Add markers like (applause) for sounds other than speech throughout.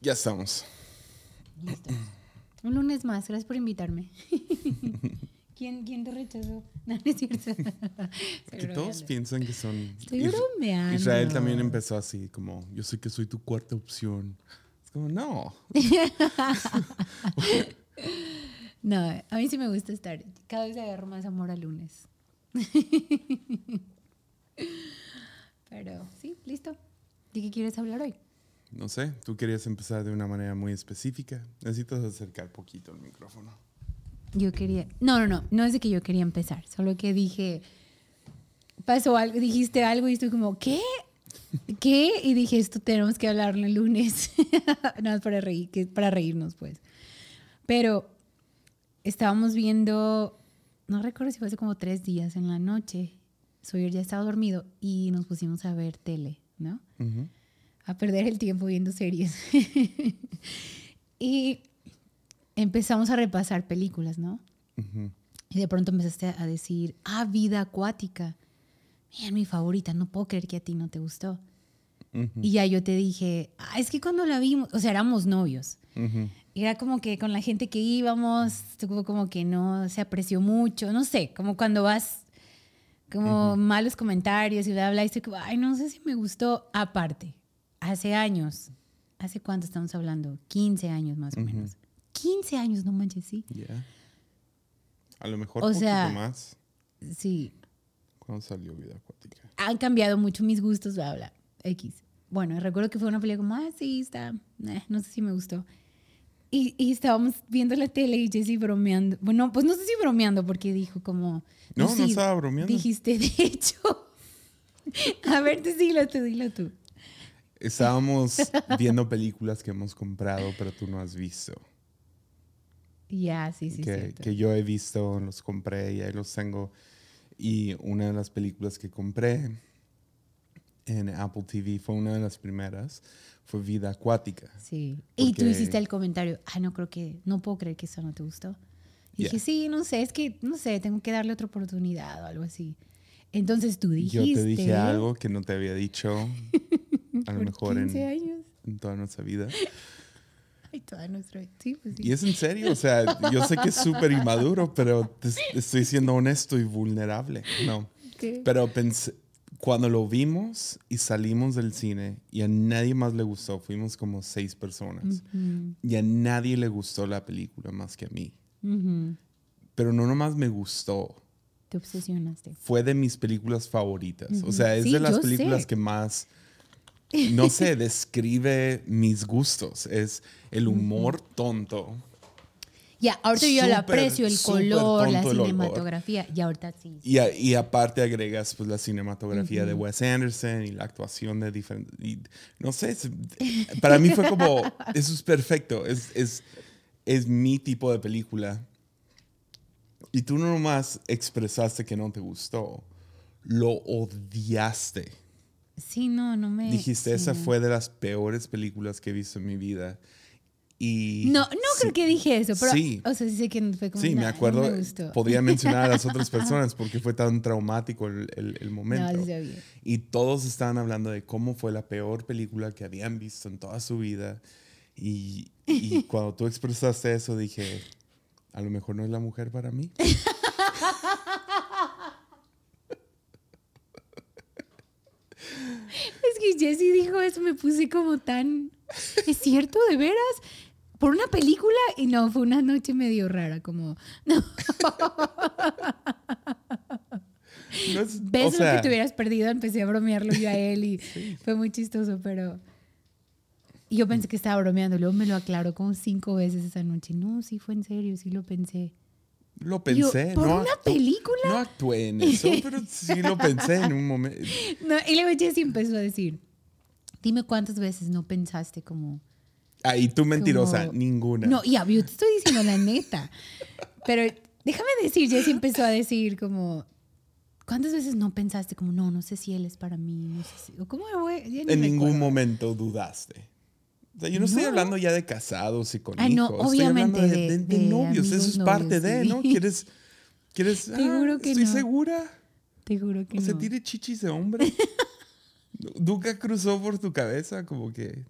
Ya estamos. Listo. Un lunes más, gracias por invitarme. (laughs) ¿Quién, ¿Quién te rechazó? (laughs) No, no es cierto. Que todos piensan que son. Estoy Is- bromeando. Israel también empezó así, como, yo sé que soy tu cuarta opción. Es como, no. (laughs) No, a mí sí me gusta estar. Cada vez agarro más amor al lunes. Pero sí, listo. ¿De qué quieres hablar hoy? No sé, tú querías empezar de una manera muy específica. Necesitas acercar poquito el micrófono. Yo quería. No, no, no. No es de que yo quería empezar. Solo que dije. Pasó algo, dijiste algo y estoy como, ¿qué? ¿Qué? Y dije, esto tenemos que hablarlo el lunes. (laughs) Nada más para, reír, que, para reírnos, pues. Pero estábamos viendo. No recuerdo si fue hace como tres días en la noche. Sawyer ya estaba dormido y nos pusimos a ver tele, ¿no? Ujú. A perder el tiempo viendo series. (laughs) y empezamos a repasar películas, ¿no? Y de pronto empezaste a decir, ah, vida acuática. Mira, mi favorita, no puedo creer que a ti no te gustó. Y ya yo te dije, ah, es que cuando la vimos, o sea, éramos novios. Era como que con la gente que íbamos, como que no se apreció mucho, no sé, como cuando vas, como malos comentarios y bla, bla, y estoy como, ay, no sé si me gustó. Aparte, hace años, ¿hace cuánto estamos hablando? 15 años más o menos. 15 años, no manches, sí. Ya. A lo mejor O un poquito sea- más. Sí, ¿Cuándo salió Vida Acuática? han cambiado mucho mis gustos, bla, bla, X. Bueno, recuerdo que fue una película como, ah, sí, está, eh, no sé si me gustó. Y, y estábamos viendo la tele y Jessy bromeando. Bueno, pues no sé si bromeando, porque dijo como... No, no sí, estaba bromeando. Dijiste, (laughs) de hecho... A ver, tú dilo tú, dilo tú. Estábamos viendo películas que hemos comprado, pero tú no has visto. Ya, sí, sí, que, que yo he visto, los compré y ahí los tengo. Y una de las películas que compré en Apple TV fue una de las primeras, fue Vida Acuática. Sí. Y tú hiciste el comentario, ah, no creo que, no puedo creer que eso no te gustó. Y Ya. dije, sí, no sé, es que, no sé, tengo que darle otra oportunidad o algo así. Entonces tú dijiste... Yo te dije algo que no te había dicho, (laughs) a lo mejor 15 en, años. en toda nuestra vida. (laughs) Ay, toda nuestra... Sí, pues sí. Y es en serio, o sea, yo sé que es súper inmaduro, pero te- estoy siendo honesto y vulnerable. No. Pero pensé, cuando lo vimos y salimos del cine y a nadie más le gustó, fuimos como seis personas, y a nadie le gustó la película más que a mí. Pero no nomás me gustó, Te obsesionaste. fue de mis películas favoritas. O sea, es Sí, de las películas sé. que más, no (laughs) sé, describe mis gustos. Es el humor tonto. Ya, ahorita yo lo aprecio, el color, la cinematografía. Y ahorita sí. Y, a- y aparte agregas pues la cinematografía de Wes Anderson y la actuación de diferentes... y No sé, es- para mí fue como, (laughs) eso es perfecto, es, es, es mi tipo de película. Y tú no nomás expresaste que no te gustó, lo odiaste. Sí, no, no me... Dijiste, sí, esa no. fue de las peores películas que he visto en mi vida. Y No, no sí, creo que dije eso, pero... Sí. O sea, sí sé que fue como... Sí, me "Nah, acuerdo, No me gustó". podía mencionar a las otras (laughs) personas porque fue tan traumático el, el- el momento. No, sí. Y todos estaban hablando de cómo fue la peor película que habían visto en toda su vida. Y, y (laughs) cuando tú expresaste eso, dije, a lo mejor no es la mujer para mí. (laughs) Es que Jessy dijo eso, me puse como tan... ¿Es cierto, de veras? Por una película y no, fue una noche medio rara, como... No, No es- ¿Ves o sea, lo que te hubieras perdido? Empecé a bromearlo yo a él y fue muy chistoso, pero... Yo pensé que estaba bromeando, luego me lo aclaró como cinco veces esa noche. No, sí fue en serio, sí lo pensé. Lo Y yo, pensé. ¿Por no, una película? no actué en eso, pero sí lo pensé en un momento. (laughs) No, y luego Jessy empezó a decir, dime cuántas veces no pensaste como... Ahí tú mentirosa, Como- ninguna. No, ya, yo te estoy diciendo la neta. Pero déjame decir, Jessy empezó a decir como, ¿cuántas veces no pensaste como, no, no sé si él es para mí? No sé si, cómo en ningún momento dudaste. O sea, yo no, estoy hablando ya de casados y con Ay, no, hijos. Estoy hablando obviamente de, de- de- de de novios. Eso es parte novios, de. ¿no? (laughs) ¿Quieres? ¿Quieres? Te ah, juro que ¿Estoy no. segura? Te juro que O no. tiene chichis de hombre. (laughs) Nunca cruzó por tu cabeza como que.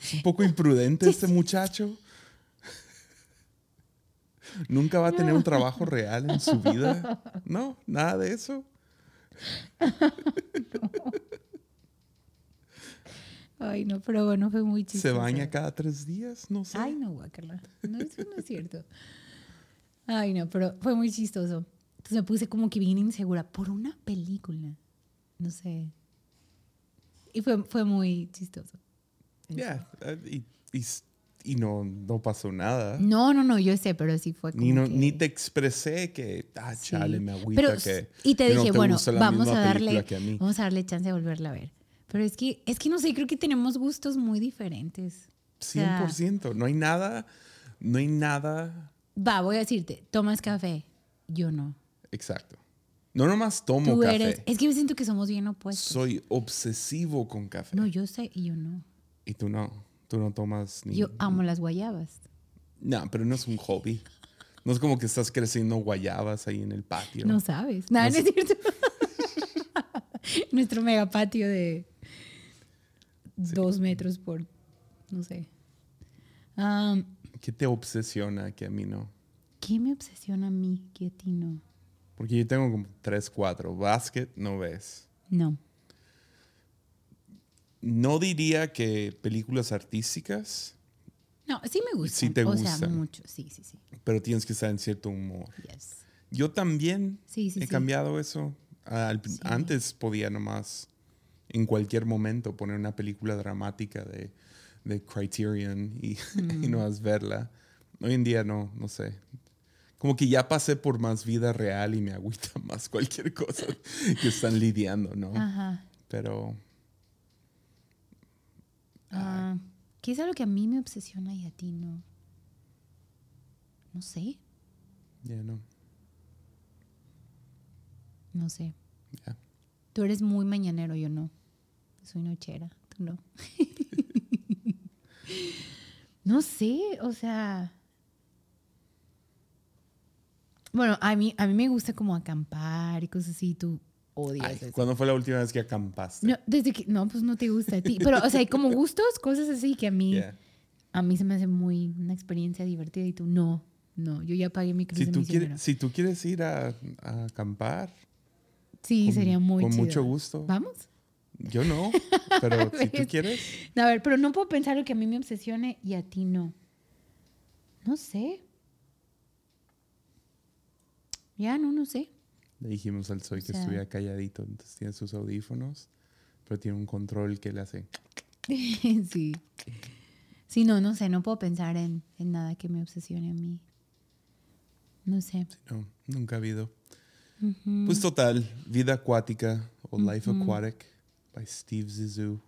Es un poco (laughs) imprudente este muchacho. Nunca va a tener un trabajo real en su vida. No, nada de eso. Ay, no, pero bueno, fue muy chistoso. Se baña cada tres días, no sé. Ay, no, guacala. No, eso no es cierto. Ay, no, pero fue muy chistoso. Entonces me puse como que bien insegura por una película. No sé. Y fue, fue muy chistoso. Ya, eh, y, y, y no, no pasó nada. No, no, no, yo sé, pero sí fue como Ni, no, que- ni te expresé que, ah, Sí. chale, me agüita Pero, que. y te que no dije, bueno, vamos a darle, a vamos a darle chance de volverla a ver. Pero es que, es que no sé, creo que tenemos gustos muy diferentes. O sea, 100%. No hay nada, no hay nada Va, voy a decirte, tomas café, yo no. exacto. No nomás tomo Tú café. es que yo siento que somos bien opuestos. Soy obsesivo con café. No, yo sé y yo no. Y tú no. Tú no tomas ni. Yo amo las guayabas. No, pero no es un hobby. No es como que estás creciendo guayabas ahí en el patio. No sabes. Nada, no, No es cierto. (laughs) Nuestro mega patio de dos metros por, no sé. ¿Qué te obsesiona que a mí no? ¿Qué me obsesiona a mí que a ti no? Porque yo tengo como tres, cuatro. Básquet no ves. No. No diría que películas artísticas, No, sí me gustan. Sí te O sea, gustan. mucho. Sí, sí, sí. pero tienes que estar en cierto humor. Yes. Yo también Sí, sí, he sí. cambiado eso. Al- Sí. Antes podía nomás, en cualquier momento, poner una película dramática de, de Criterion y, (laughs) y Mm. nomás verla. Hoy en día no, no sé. Como que ya pasé por más vida real y me agüita (laughs) más cualquier cosa que están lidiando, ¿no? Ajá. Pero Ah, ¿Qué es algo que a mí me obsesiona y a ti no? No sé. ya no. No sé. Ya. Tú eres muy mañanero, yo no. Soy nochera, tú no. (laughs) no sé, o sea. Bueno, a mí, a mí me gusta como acampar y cosas así, tú odias Ay, eso. ¿Cuándo fue la última vez que acampaste? No, desde que, no, pues no te gusta a ti. Pero, o sea, hay como gustos, cosas así que a mí, Yeah. a mí se me hace muy una experiencia divertida y tú no, no, yo ya pagué mi cruz Si de tú, quieres, si tú quieres ir a, a acampar, Sí, con- sería muy con chido. mucho gusto. ¿Vamos? Yo no, pero (laughs) si tú quieres, A ver, pero no puedo pensar lo que a mí me obsesione y a ti no. No sé. Ya, no, no sé. le dijimos al Soy O que estuviera calladito, entonces tiene sus audífonos, pero tiene un control que le hace. (laughs) sí. Sí, no, no sé, no puedo pensar en, en nada que me obsesione a mí. No sé. No, nunca ha habido. Pues total, Vida Acuática o Life Aquatic by Steve Zissou.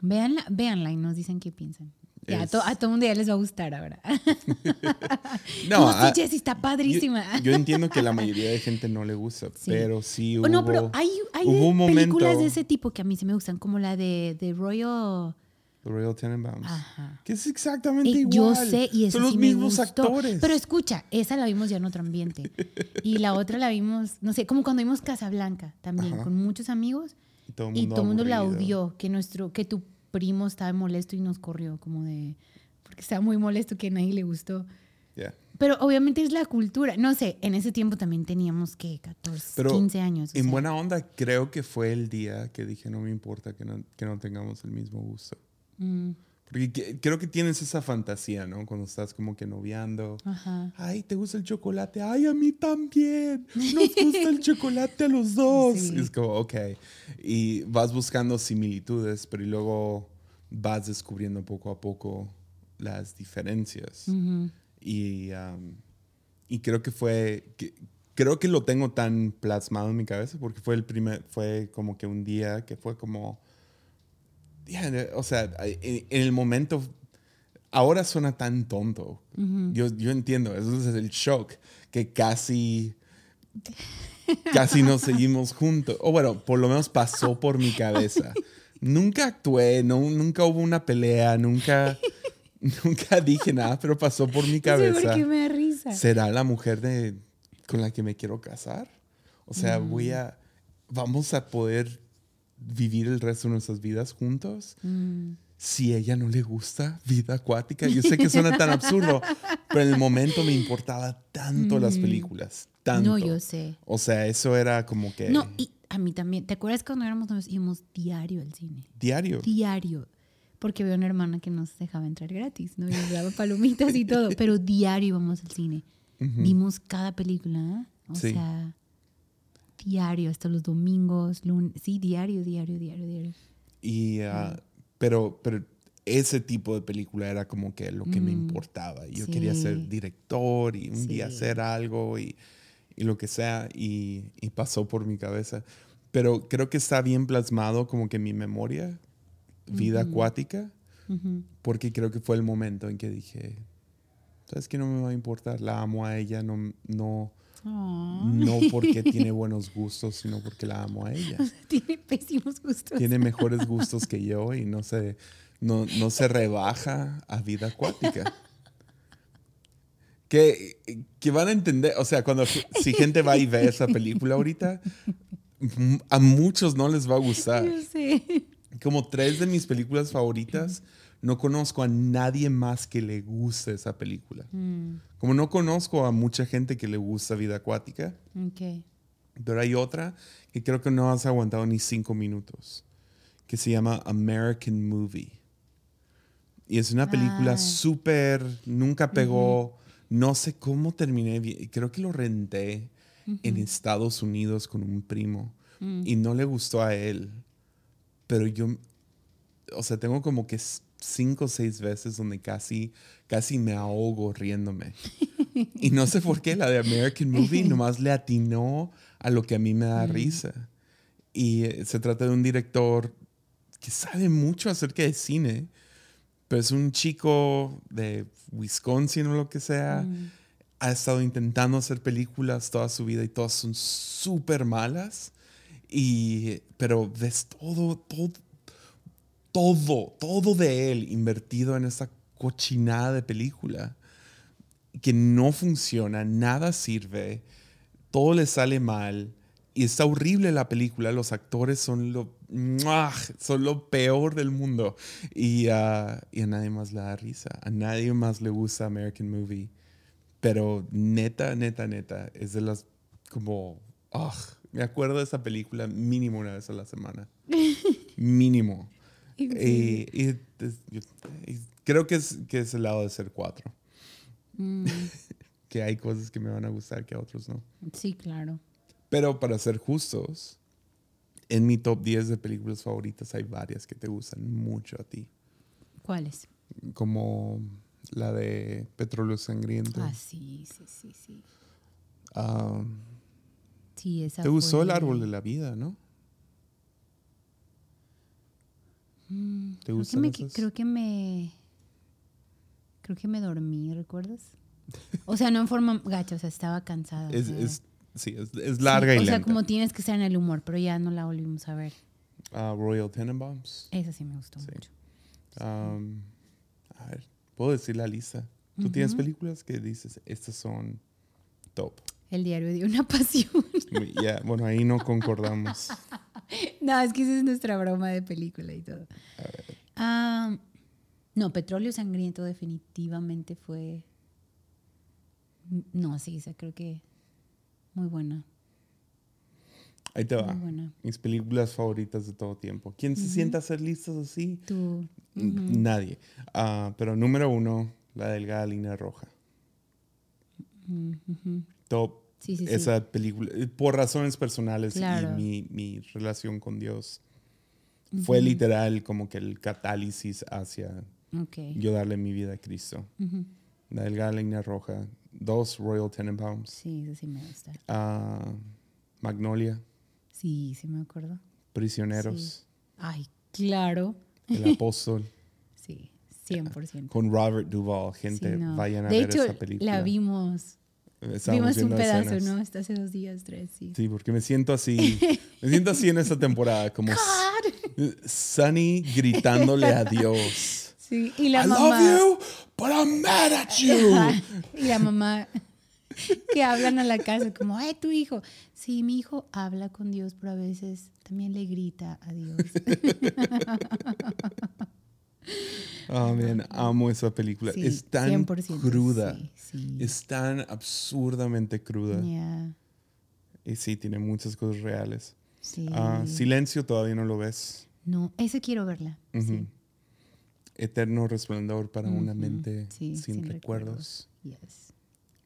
Véanla, véanla y nos dicen qué piensan. Ya, a, Es- to- a todo mundo ya les va a gustar ahora. (laughs) No, sí, a- Jessy, está padrísima. Yo, yo entiendo que la mayoría de gente no le gusta, Sí. pero sí Oh, hubo. no, pero hay, hay hubo películas de ese tipo que a mí sí me gustan, como la de, de Royal. The Royal Tenenbaums. Ajá. Que es exactamente Eh, igual. yo sé, y Son los sí mismos gustó. actores. Pero escucha, esa la vimos ya en otro ambiente. Y la otra la vimos, no sé, como cuando vimos Casablanca también, Ajá. con muchos amigos. Y todo el Y mundo, todo mundo la odió, que nuestro, que tu primo estaba molesto y nos corrió, como de, porque estaba muy molesto que a nadie le gustó. Yeah. Pero obviamente es la cultura. No sé, en ese tiempo también teníamos que 14, Pero 15 años. En sea. buena onda, creo que fue el día que dije, no me importa que no, que no tengamos el mismo gusto. Mm, Porque creo que tienes esa fantasía, ¿no? Cuando estás como que noviando. ajá. Ay, ¿te gusta el chocolate? Ay, a mí también. Nos gusta el chocolate a los dos. Sí. Es como, ok. Y vas buscando similitudes, pero y luego vas descubriendo poco a poco las diferencias. Y, um, y creo que fue, que- creo que lo tengo tan plasmado en mi cabeza porque fue el primer, fue como que un día que fue como, ya, o sea, en, en el momento, ahora suena tan tonto. yo, yo entiendo, eso es el shock, que casi, casi nos (laughs) seguimos juntos. O bueno, por lo menos pasó por mi cabeza. Nunca actué, no, nunca hubo una pelea, nunca, (laughs) nunca dije nada, pero pasó por mi (laughs) cabeza. porque me da risa. ¿Será la mujer de, con la que me quiero casar? O sea, Mm. voy a, vamos a poder vivir el resto de nuestras vidas juntos. Mm, si ella no le gusta vida acuática. Yo sé que suena tan absurdo, pero en el momento me importaba tanto las películas. Tanto. No, yo sé. O sea, eso era como que. No, y a mí también. ¿Te acuerdas cuando éramos novios íbamos diario al cine? Diario. Diario. Porque había una hermana que nos dejaba entrar gratis, ¿no? Y nos daba palomitas y todo. (laughs) Pero diario íbamos al cine. Vimos cada película, ¿eh? O Sí. sea, diario, hasta los domingos, lunes. Sí, diario, diario, diario, diario. Y, ah, pero, pero ese tipo de película era como que lo que me importaba. Yo quería ser Mm. sí. director y un día Sí. hacer algo y, y lo que sea. Y, y pasó por mi cabeza. Pero creo que está bien plasmado como que mi memoria, vida acuática, Ujú. porque creo que fue el momento en que dije, ¿sabes qué? No me va a importar, la amo a ella, no, no, No porque tiene buenos gustos, sino porque la amo a ella. (laughs) Tiene pésimos gustos. tiene (laughs) mejores gustos que yo y no se, no, no se rebaja a vida acuática. Que, que van a entender, o sea, cuando si gente va y ve esa película ahorita, a muchos no les va a gustar. Yo sé. Como tres de mis películas favoritas, no conozco a nadie más que le guste esa película. Mm, Como no conozco a mucha gente que le gusta vida acuática, ok. pero hay otra que creo que no has aguantado ni cinco minutos, que se llama American Movie. Y es una película Ah. súper, nunca pegó, no sé cómo terminé, creo que lo renté en Estados Unidos con un primo Mm. y no le gustó a él, pero yo, o sea, tengo como que cinco o seis veces donde casi, casi me ahogo riéndome. Y no sé por qué la de American Movie nomás le atinó a lo que a mí me da risa. Y eh, se trata de un director que sabe mucho acerca de cine, pero es un chico de Wisconsin o lo que sea. Ha estado intentando hacer películas toda su vida y todas son súper malas. Y, pero ves todo, todo, todo, todo de él invertido en esa cochinada de película que no funciona, nada sirve, todo le sale mal y está horrible la película, los actores son lo, son lo peor del mundo y, ah, y a nadie más le da risa, a nadie más le gusta American Movie, pero neta, neta, neta, es de las como, ¡ah! me acuerdo de esa película mínimo una vez a la semana, (laughs) mínimo. Y, creo que es, que es el lado de ser cuatro. Mm, (laughs) que hay cosas que me van a gustar que a otros no. sí, claro. Pero para ser justos, en mi top 10 de películas favoritas hay varias que te gustan mucho a ti. ¿Cuáles? Como la de Petróleo Sangriento. Ah, sí, sí, sí, sí. Ah, Sí, esa te gustó el árbol de la vida, ¿no? Mm, ¿Te creo que me-? Creo que me... Creo que me dormí, ¿recuerdas? O sea, no en forma gacha, o sea, estaba cansada. o Es, sea, es- sí, es, es larga sí, y O sea, como tienes que estar en el humor, pero ya no la volvimos a ver. Ah, Royal Tenenbaums. Esa sí me gustó Sí. mucho. Um, a ver, puedo decir la lista. ¿Tú tienes películas que dices, estas son top? El diario de una (laughs) pasión. Ya, bueno, ahí no concordamos. (laughs) (laughs) no, es que esa es nuestra broma de película y todo. Ah, no, Petróleo Sangriento definitivamente fue... No, sí, esa creo que muy buena. Ahí te va. Muy buena. Mis películas favoritas de todo tiempo. ¿Quién se sienta a hacer listas así? Tú... Nadie. Ah, pero número uno, la delgada línea roja. mm. Top. Sí, sí, sí. Esa película, eh, por razones personales Claro. y mi, mi relación con Dios, fue literal como que el catálisis hacia Ok. yo darle mi vida a Cristo. Ujú. La delgada línea roja. Dos, Royal Tenenbaums. Sí, sí me gusta. Ah, Magnolia. Sí, sí me acuerdo. Prisioneros. Ay, claro. El (laughs) apóstol. Sí, 100%. con Robert Duvall. Gente, Sí, no. vayan a de ver hecho, esa película. la vimos. Vimos un pedazo, escenas. ¿no? Hasta hace dos días, tres, sí. Sí, porque me siento así. Me siento así en esta temporada, como (laughs) Sunny gritándole a Dios. Sí, y la I mamá. love you, but I'm mad at you. Y la mamá que hablan a la casa como, ay, tu hijo. Sí, mi hijo habla con Dios, pero a veces también le grita a Dios. (laughs) Oh, man, amo esa película. Sí, es tan 100%, cruda. sí, sí. Es tan absurdamente cruda. Yeah, Y sí, tiene muchas cosas reales. Ah, Silencio todavía no lo ves. no, ese quiero verla. Eterno resplandor para una mente sin, sin recuerdos. Yes.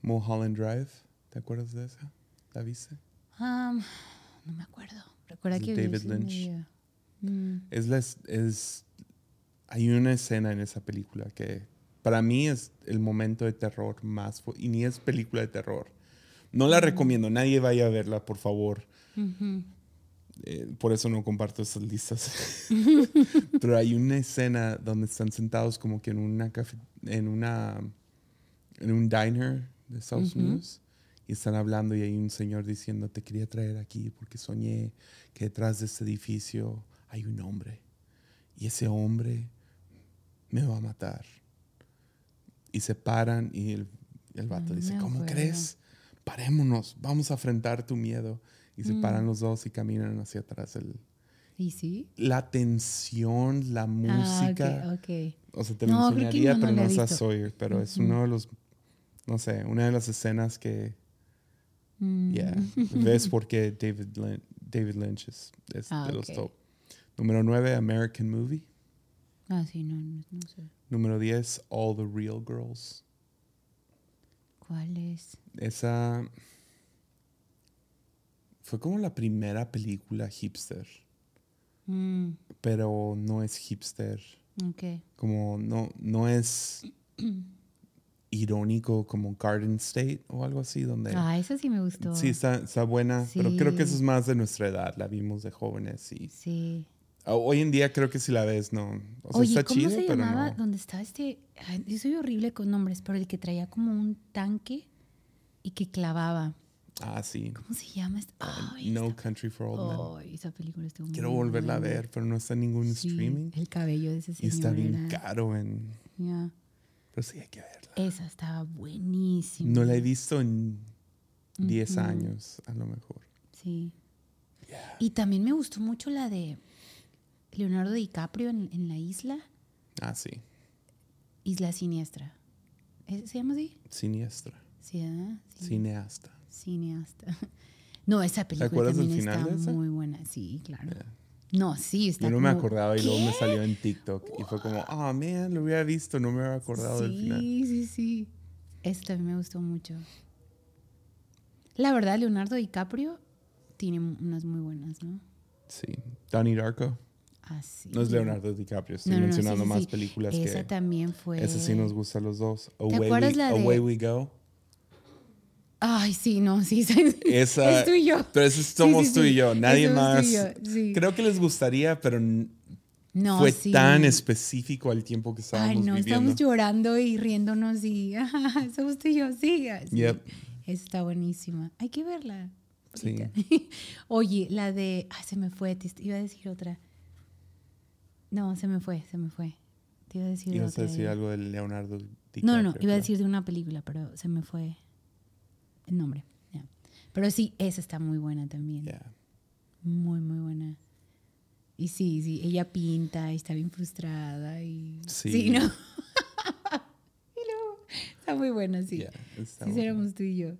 Mulholland Drive, ¿te acuerdas de esa? ¿La viste? Um, no me acuerdo. Recuerda Es que David Lynch. medio- Mm, Es, la, es- hay una escena en esa película que para mí es el momento de terror más y ni es película de terror. No la recomiendo, nadie vaya a verla, por favor. ujú. Eh, por eso no comparto esas listas. (laughs) (laughs) Pero hay una escena donde están sentados como que en una cafe- en una en un diner de Estados Ujú. Unidos y están hablando y hay un señor diciendo te quería traer aquí porque soñé que detrás de este edificio hay un hombre y ese hombre me va a matar y se paran y el, el vato No dice ¿cómo crees? Parémonos vamos a afrontar tu miedo y se Mm. paran los dos y caminan hacia atrás el, ¿Y sí? la tensión, la música. Ah, ok, ok. O sea, te No, lo enseñaría, no, pero no es a. Sawyer. Pero es Ujú. uno de los, no sé, una de las escenas que, Mm. yeah, ves (laughs) porque David, Lin- David Lynch es, es Ah, de los top. Número 9, American Movie. Ah, sí, no, no, no sé. Número 10, All the Real Girls. ¿Cuál es? Esa fue como la primera película hipster, Mm, pero no es hipster. ok. como no, no es (clears throat) irónico como Garden State o algo así, donde Ah, esa sí me gustó. sí está, está buena, pero creo que eso es más de nuestra edad, la vimos de jóvenes y Sí. Ah, hoy en día creo que si la ves, no, o sea, Oye, está ¿cómo chido, se pero llamaba? no. Donde estaba este. ay, yo soy horrible con nombres, pero el que traía como un tanque y que clavaba. Ah, sí. ¿Cómo se llama? este? Ay, No esa- Country for Old Men. Ay, esa película estuvo Quiero muy volverla a ver, pero no está en ningún Sí, streaming El cabello de ese y señor. está bien era- caro en, ya. pero sí hay que verla. Esa estaba buenísima. No la he visto en 10 Ujú. años, a lo mejor. Sí. Yeah. Y también me gustó mucho la de Leonardo DiCaprio en, en la isla. Ah, sí. Isla Siniestra. ¿Eh, ¿Se llama así? Siniestra. Sí. Sí. Cineasta. Cineasta. (laughs) No, esa película del también final está muy buena. Sí, claro. Yeah. No, sí, está Yo no me acordaba y luego me salió en TikTok y fue como, ah, man, lo hubiera visto, no me hubiera acordado del final. Sí, sí, sí. Eso también me gustó mucho. La verdad, Leonardo DiCaprio tiene unas muy buenas, ¿no? Sí. Donnie Darko. Así. No es Leonardo DiCaprio, estoy No, no, no, sí, mencionando sí, más sí. películas Esa que... también fue. Esa sí nos gusta a los dos. Away, acuerdas we, la de- Away We Go. Ay, sí, no, (laughs) sí. Esa, Es tú y yo. Pero ese somos tú y yo, nadie más. yo. Creo que les gustaría, pero No, fue tan específico al tiempo que estábamos Ay, no, viviendo. estamos llorando y riéndonos y (laughs) ajá, somos tú y yo, sí. sí. Yep. Está buenísima. Hay que verla. Sí. (laughs) Oye, la de. Ay, se me fue. Te iba a decir otra. No, se me fue, se me fue. Te iba a decir de Ibas a decir de- algo de Leonardo DiCaprio. No, no, no. Iba a decir de una película, pero se me fue el nombre. Pero sí, esa está muy buena también. Yeah. Muy, muy buena. Y sí, sí, ella pinta y está bien frustrada y... Sí. ¿no? (laughs) y luego, está muy buena, sí. Yeah, sí, bueno. éramos tú y yo.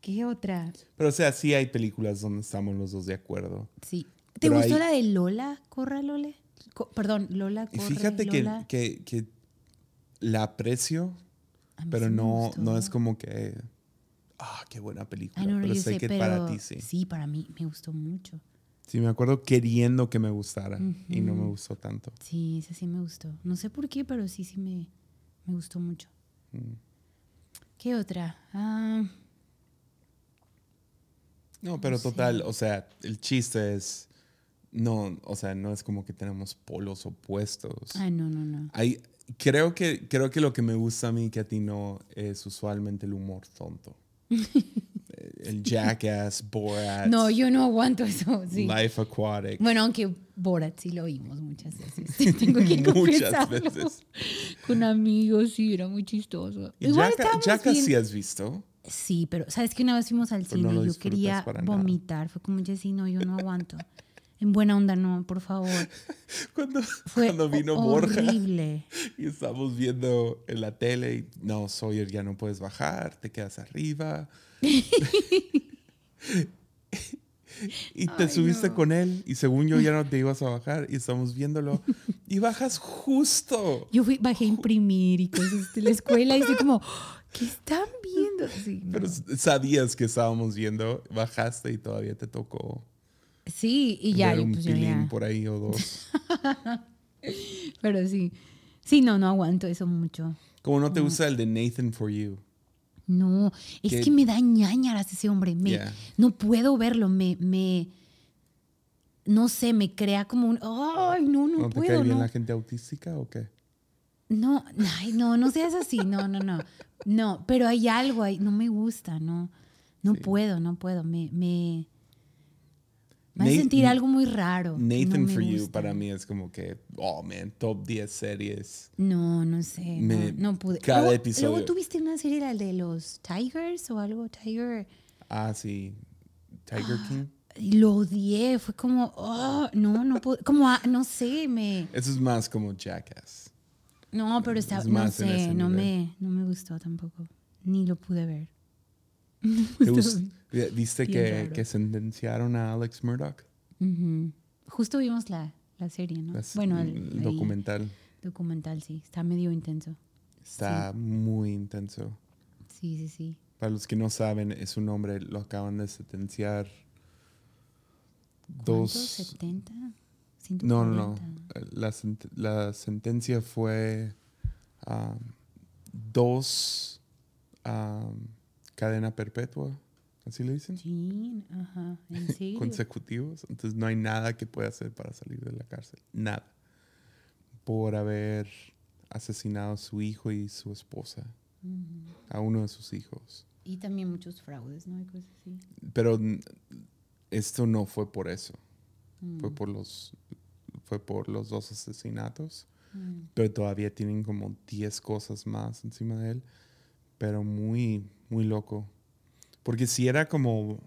¿Qué otra? Pero o sea, sí hay películas donde estamos los dos de acuerdo. Sí. ¿Te Pero gustó hay- la de Lola? Corra, Lole. Co- perdón, Lola, Y corre, fíjate que, Lola. que, que la aprecio, pero sí no, no es como que, ah, qué buena película. No, no, pero sé sé, que pero para ti sí. Sí, para mí me gustó mucho. Sí, me acuerdo queriendo que me gustara y no me gustó tanto. Sí, esa sí me gustó. No sé por qué, pero sí, sí me, me gustó mucho. Mm. ¿Qué otra? Ah, No, pero No sé. total, o sea, el chiste es, no, o sea, no es como que tenemos polos opuestos. ay, no, no, no. Hay, creo, que, creo que lo que me gusta a mí que a ti no es usualmente el humor tonto. (laughs) El Jackass, Borat, No, yo no aguanto eso. Sí. Life Aquatic. Bueno, aunque Borat sí lo oímos muchas veces. Tengo que (laughs) Muchas veces. Con amigos, sí, era muy chistoso. Y Igual Jacka- Jackass bien- sí has visto. Sí, pero sabes que una vez fuimos al Pero cine y yo quería nada. vomitar. Fue como, Jessy, no, yo no aguanto. En buena onda, no, por favor. (laughs) Cuando, Fue cuando vino Borja horrible. (laughs) y estábamos viendo en la tele y no, Sawyer, ya no puedes bajar, te quedas arriba. (laughs) y te Ay, subiste no. con él y según yo ya no te ibas a bajar y estamos viéndolo y bajas justo. Yo fui, bajé a imprimir y cosas de la escuela y estoy como, ¿qué están viendo? Sí, no. Pero sabías que estábamos viendo, bajaste y todavía te tocó sí y ya, un pues pilín ya. por ahí o dos. (laughs) Pero sí. Sí, no, no aguanto eso mucho. Como no te gusta el de Nathan for You. No, es Que- que me da ñañaras ese hombre. Me, Yeah. No puedo verlo. Me, me, no sé, me crea como un, ay, no, no, ¿No, te cae bien no. la gente autística o qué? No, ay, no, no seas así, no, no, no. No, pero hay algo ahí, no me gusta, no. No Sí. puedo, no puedo. Me, me, me hace sentir algo muy raro. Nathan No for You gusta. para mí es como que, oh man, top 10 series. No, no sé. Me- no, no pude. cada luego, episodio- Luego tuviste una serie, la de los Tigers o algo, Tiger. Ah, sí. Tiger King. Y lo odié, fue como, oh, no, no puedo, como, ah, no sé, me, Eso es más como Jackass. no, pero está, Es no sé, ese no nivel. me, no me gustó tampoco, ni lo pude ver. (laughs) ¿Te gust- ¿Viste bien que, que sentenciaron a Alex Murdoch? Justo vimos la, la serie, ¿no? Las- bueno, el, documental. documental, sí, está medio intenso. Está muy intenso. Sí, sí, sí. Para los que no saben, es un hombre, lo acaban de sentenciar dos... ¿70? No, no, no. 140. La, sent- la sentencia fue um, dos um, cadena perpetua, así le dicen, Sí, ajá, en (laughs) serio. consecutivos. Entonces no hay nada que pueda hacer para salir de la cárcel. Nada. Por haber asesinado a su hijo y su esposa, a uno de sus hijos. Y también muchos fraudes, ¿no? Y cosas así. Pero esto no fue por eso. Mm, Fue por los fue por los dos asesinatos. mm. pero todavía tienen como 10 cosas más encima de él. Pero muy, muy loco. Porque si era como...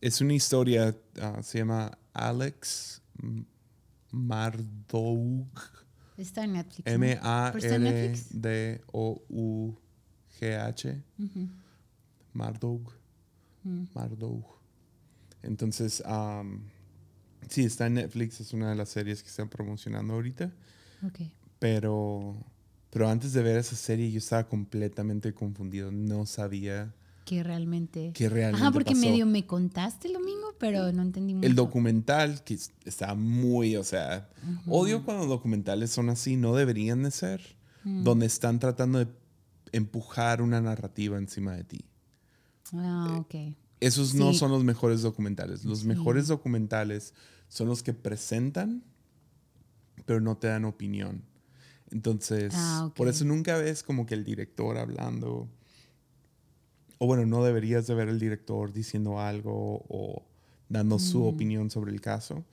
Es una historia, ah, se llama Alex M- Mardoug. Está en Netflix. M-A-R-D-O-U-G-H. Mm. Mardoug. Entonces, sí, está en Netflix. Es una de las series que están promocionando ahorita. Ok. Pero, pero antes de ver esa serie yo estaba completamente confundido. No sabía Que realmente. qué realmente Ajá, porque pasó. medio me contaste el domingo, pero no entendí mucho. El documental, que es- está muy, o sea, odio cuando documentales son así, no deberían de ser, Mm. donde están tratando de empujar una narrativa encima de ti. Ah, ok. Esos no son los mejores documentales. Los Sí. mejores documentales son los que presentan, pero no te dan opinión. Entonces, Ah, ok. por eso nunca ves como que el director hablando. O bueno, no deberías de ver el director diciendo algo o dando su Mm. opinión sobre el caso.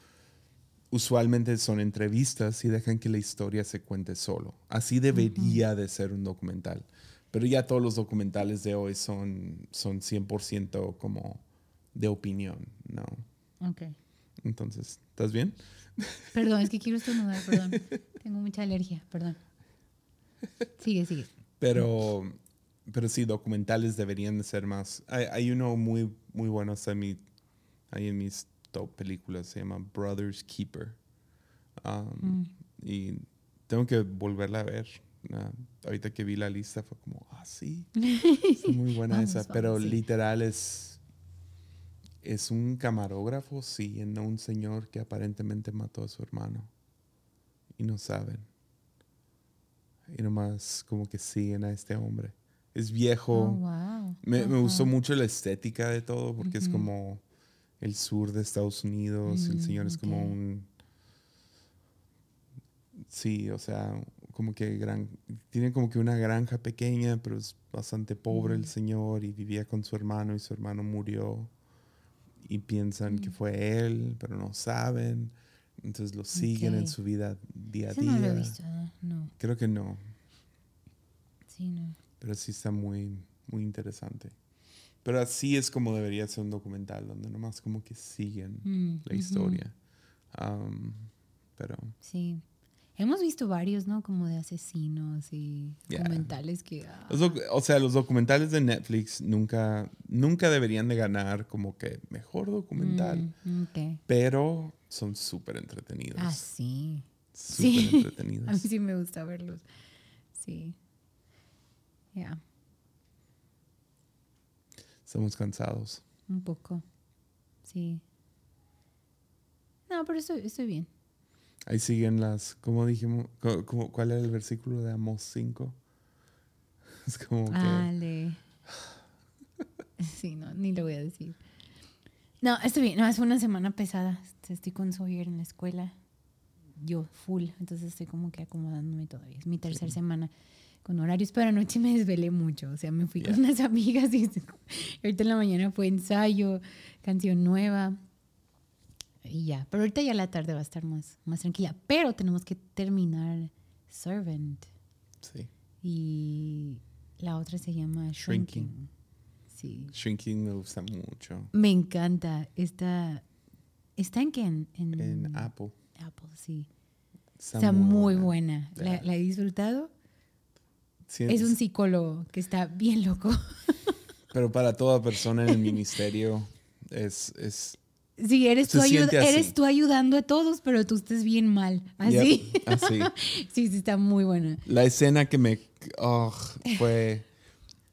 Usualmente son entrevistas y dejan que la historia se cuente solo. Así debería de ser un documental. Pero ya todos los documentales de hoy son, son 100% como de opinión, ¿no? Ok. Entonces, ¿estás bien? Perdón, es que quiero estornudar, perdón. (laughs) Tengo mucha alergia, perdón. Sigue, sigue. Pero, pero sí, documentales deberían de ser más. Hay, hay uno muy, muy bueno, está en mi, ahí en mis top películas, se llama Brothers Keeper. Um, Mm. Y tengo que volverla a ver. Ah, ahorita que vi la lista fue como, ah, sí, está muy buena (laughs) Vamos, esa. vamos, Pero sí. literal es, es un camarógrafo siguiendo a un señor que aparentemente mató a su hermano. Y no saben. Y nomás como que siguen a este hombre. Es viejo. Oh, wow. Me, me gustó mucho la estética de todo porque es como el sur de Estados Unidos. el Mm, señor es como ok. un... Sí, o sea, como que gran... Tiene como que una granja pequeña, pero es bastante pobre el Mm. señor y vivía con su hermano y su hermano murió. Y piensan que Mm. fue él, pero no saben. Entonces lo siguen en su vida día a día. no lo he visto. Creo que no, Sí, no. pero sí está muy, muy interesante. Pero así es como debería ser un documental, donde nomás como que siguen Mm, la historia. Um, pero Sí. Hemos visto varios, ¿no? Como de asesinos y Yeah. documentales que... ah, doc- o sea, los documentales de Netflix nunca, nunca deberían de ganar como que mejor documental, mm, ok. pero son súper entretenidos. Ah, sí. súper sí. (laughs) entretenidos. A mí sí me gusta verlos. Sí. Ya, Estamos cansados. un poco. Sí. No, pero estoy, estoy bien. Ahí siguen las, ¿cómo dijimos? Como- ¿Cuál era el versículo de Amos 5? (laughs) Es como que... El de- Sí, no, ni lo voy a decir. No, estoy bien. No, es una semana pesada. Estoy con Sawyer en la escuela. Yo, full. Entonces estoy como que acomodándome todavía. Es mi tercera semana con horarios, pero anoche me desvelé mucho. O sea, me fui con unas (laughs) amigas y (laughs) ahorita en la mañana fue ensayo, canción nueva. Y ya. Pero ahorita ya la tarde va a estar más, más tranquila. Pero tenemos que terminar Servant. Sí. Y la otra se llama Shrinking. Shrinking. Sí. Shrinking me gusta mucho. Me encanta. Está, ¿está en qué? En, en En Apple. Apple, sí. Está, Está muy buena. La, Yeah. la he disfrutado. Sí, Es un psicólogo que está bien loco. (laughs) Pero para toda persona en el (laughs) ministerio es... es Sí, eres tú, eres tú ayudando a todos, pero tú estás bien mal. Así. Yep, así. (laughs) Sí, sí, está muy buena. La escena que me... oh, fue...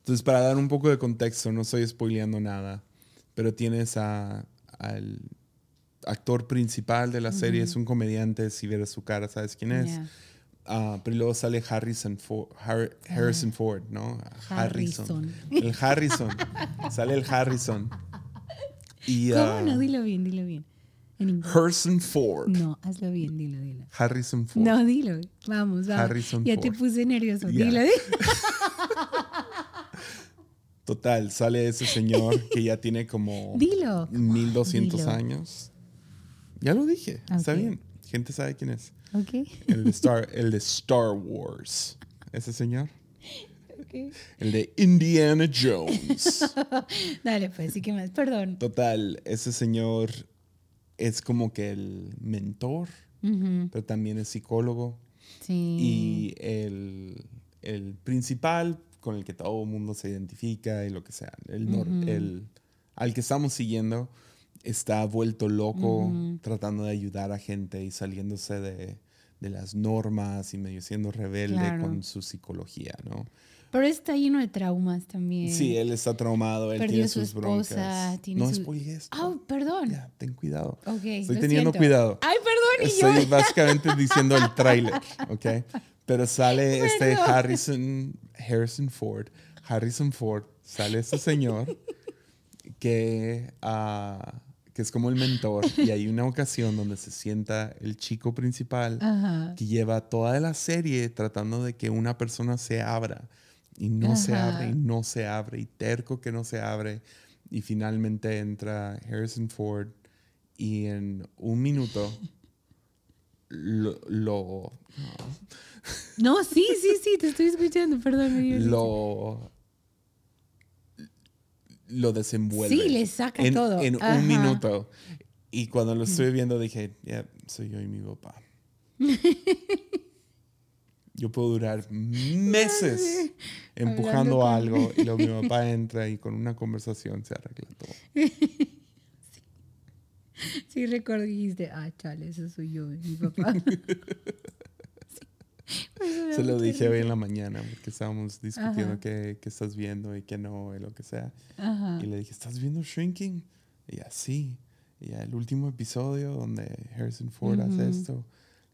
Entonces, para dar un poco de contexto, no estoy spoileando nada, pero tienes a, al actor principal de la serie, es un comediante, si ves su cara, sabes quién es. Yeah. Ah, pero luego sale Harrison Ford, Har- Harrison Ford, ¿no? Harrison. El Harrison. sale el Harrison. Y, ¿Cómo ah, no? Dilo bien, dilo bien. En. Harrison Ford. No, hazlo bien, dilo, dilo. Harrison Ford. No, dilo. Vamos, vamos. Harrison ya te puse nervioso. Ya. Dilo, dilo. (laughs) Total, sale ese señor que ya tiene como (laughs) Dilo. 1200 Dilo. años. Ya lo dije, está bien. Gente sabe quién es. Ok. El de Star, (laughs) el de Star Wars. Ese señor. El de Indiana Jones. (laughs) Dale, pues, sí que más. Perdón. Total, ese señor es como que el mentor, pero también es psicólogo. Sí. Y el, el principal con el que todo el mundo se identifica y lo que sea, el, al que estamos siguiendo, está vuelto loco tratando de ayudar a gente y saliéndose de, de las normas y medio siendo rebelde Claro. con su psicología, ¿no? Pero está lleno de traumas también. Sí, él está traumado, él Perdió tiene su sus broncas. esposa, tiene no su- spoilees. Ah, perdón. Ya, ten cuidado. Ok. Estoy lo teniendo siento. cuidado. Ay, perdón. Y Estoy yo. básicamente diciendo el tráiler, ¿ok? Pero sale (laughs) este Perdón. Harrison, Harrison Ford. Harrison Ford, sale este señor que, ah, que es como el mentor y hay una ocasión donde se sienta el chico principal Ajá. que lleva toda la serie tratando de que una persona se abra y no se abre y no se abre y terco que no se abre y finalmente entra Harrison Ford y en un minuto lo, lo, No, sí, sí, sí, te estoy escuchando. Perdón. lo, lo desenvuelve. Sí, le saca en, todo. En Ajá. un minuto. Y cuando lo estuve viendo dije, ya, soy yo y mi papá. (laughs) Yo puedo durar meses empujando algo y luego mi (laughs) papá entra y con una conversación se arregla todo. (laughs) Sí, recuerdo que dijiste, ah, chale, eso soy yo, mi (laughs) papá. Se lo dije hoy en la mañana porque estábamos discutiendo qué, qué estás viendo y qué no y lo que sea. Ajá. Y le dije, ¿estás viendo Shrinking? Y ella, sí. Y el último episodio donde Harrison Ford hace esto.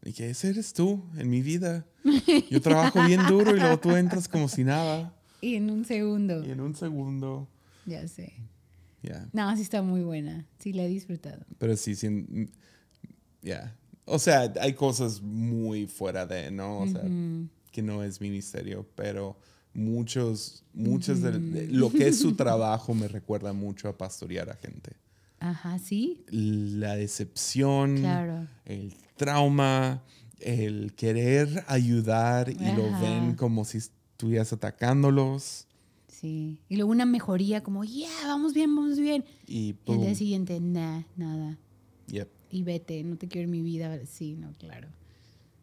Le dije, ese eres tú en mi vida. Yo trabajo bien duro y luego tú entras como si nada. Y en un segundo. Y en un segundo, Ya sé. ya. No, sí está muy buena. Sí, la he disfrutado. Pero sí, sí, ya. O sea, hay cosas muy fuera de, ¿no? O sea, que no es ministerio, pero muchos, muchos de, de lo que es su trabajo me recuerda mucho a pastorear a gente. Ajá, sí. La decepción, Claro. el trauma, el querer ayudar y lo ven como si estuvieras atacándolos. Sí. Y luego una mejoría como, ya, vamos bien, vamos bien. Y Y el día siguiente, nah, nada. Yep. Y vete, no te quiero en mi vida. Sí, no, claro.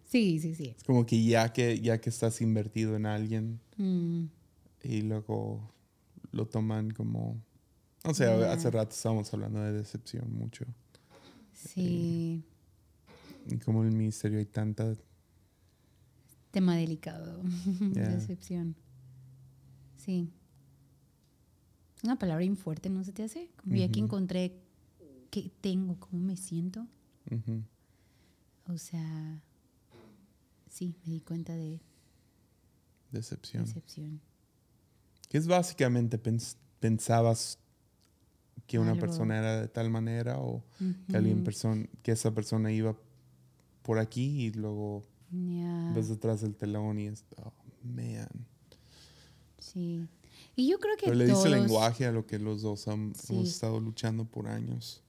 Sí, sí, sí. Es como que ya que ya que estás invertido en alguien Mm, y luego lo toman como no sé, Ya. hace rato estábamos hablando de decepción mucho. sí. Y como en el ministerio hay tanta Tema delicado. (laughs) Ya. Decepción. Sí. Es una palabra bien fuerte, ¿no se te hace? Como ya que encontré qué tengo, cómo me siento. ujú, O sea, sí, me di cuenta de decepción. decepción. Que es básicamente pens- pensabas que una Algo. persona era de tal manera o que alguien person que esa persona iba por aquí y luego ves detrás del telón y es oh man. sí. Y yo creo que Pero le todos, dice lenguaje a lo que los dos han- Sí. hemos estado luchando por años.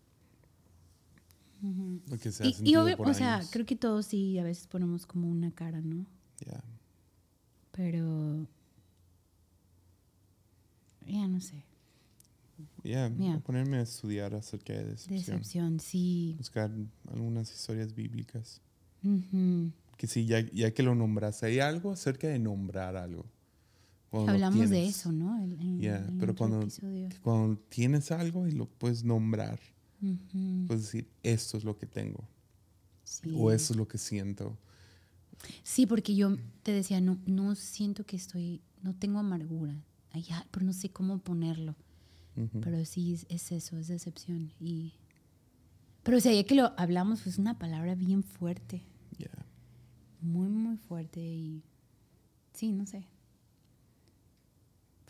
Lo que se ha Y, obvio- por o sea, creo que todos sí a veces ponemos como una cara, ¿no? Ya. Pero ya no sé. A Ya. ponerme a estudiar acerca de decepción. Decepción, sí. Buscar algunas historias bíblicas. Que sí, ya, ya que lo nombraste, hay algo acerca de nombrar algo. Cuando Hablamos de eso, ¿no? El- en pero cuando, tienes algo y lo puedes nombrar, puedes decir, esto es lo que tengo, sí. o esto es lo que siento. Sí, porque yo te decía, no, no siento que estoy, no tengo amargura, ya, pero no sé cómo ponerlo. Pero sí, es, es eso, es decepción. Y, pero o sea, ya que lo hablamos, pues es una palabra bien fuerte, muy, muy fuerte y sí, no sé.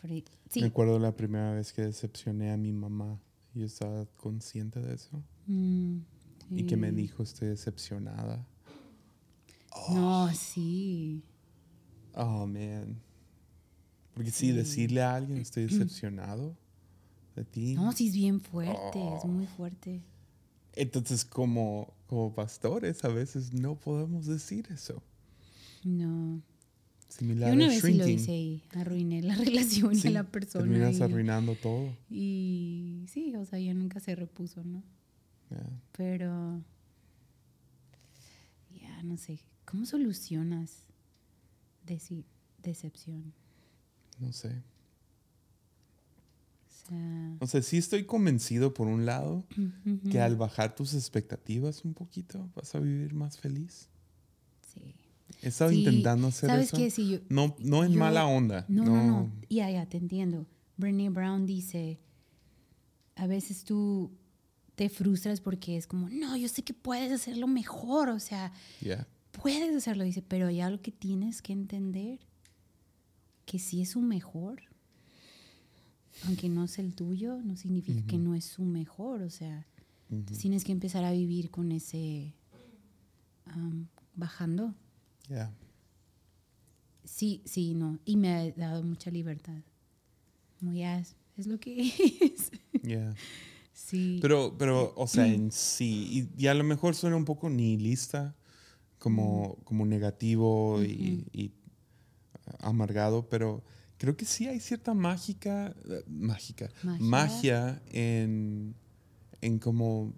Pero, sí. Me acuerdo la primera vez que decepcioné a mi mamá. y Yo estaba consciente de eso. Mm, Y que me dijo, estoy decepcionada. No, sí. Oh, man. Porque sí, Sí. decirle a alguien, estoy (clears throat) decepcionado de ti. No, sí es bien fuerte, es muy fuerte. Entonces, como, como pastores, a veces no podemos decir eso. No. Similar Yo una vez sí lo hice y arruiné la (laughs) relación Sí, a la persona. Terminas y, arruinando todo. y sí, o sea, ya nunca se repuso, ¿no? Pero, ya, no sé, ¿cómo solucionas deci- decepción? No sé. O sea, O sea, sí estoy convencido por un lado que al bajar tus expectativas un poquito vas a vivir más feliz. sí. He estado Sí, intentando hacer ¿Sabes eso. qué? Yo- No, no en yo- mala onda. No, no, no. Ya, ya, te entiendo. Brené Brown dice, a veces tú te frustras porque es como, no, yo sé que puedes hacerlo mejor, o sea, Ya. puedes hacerlo, dice, pero hay algo que tienes que entender, que si es su mejor, aunque no es el tuyo, no significa que no es su mejor, o sea, tienes que empezar a vivir con ese, bajando. Ya. Sí, sí, no. Y me ha dado mucha libertad. Como ya es, es lo que (laughs) es. Ya. sí. Pero, pero, o sea, en sí, y, y a lo mejor suena un poco nihilista, como, como negativo y, y amargado, pero creo que sí hay cierta mágica, eh, mágica, Magia. magia en, en como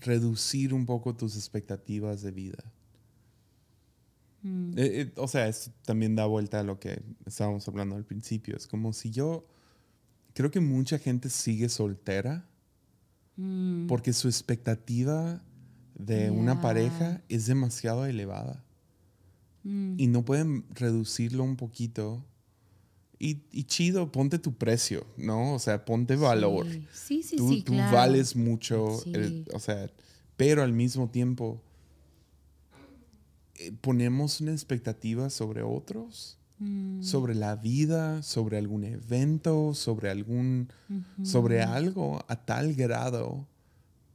reducir un poco tus expectativas de vida. Mm, Eh, eh, o sea, esto también da vuelta a lo que estábamos hablando al principio. Es como si yo, creo que mucha gente sigue soltera mm, porque su expectativa de una pareja es demasiado elevada mm, y no pueden reducirlo un poquito. Y, y chido, ponte tu precio, ¿no? O sea, ponte valor. Sí, sí, sí, tú sí, tú claro. vales mucho, Sí. el- o sea, pero al mismo tiempo eh, ponemos una expectativa sobre otros, Mm, sobre la vida, sobre algún evento, sobre algún, sobre algo a tal grado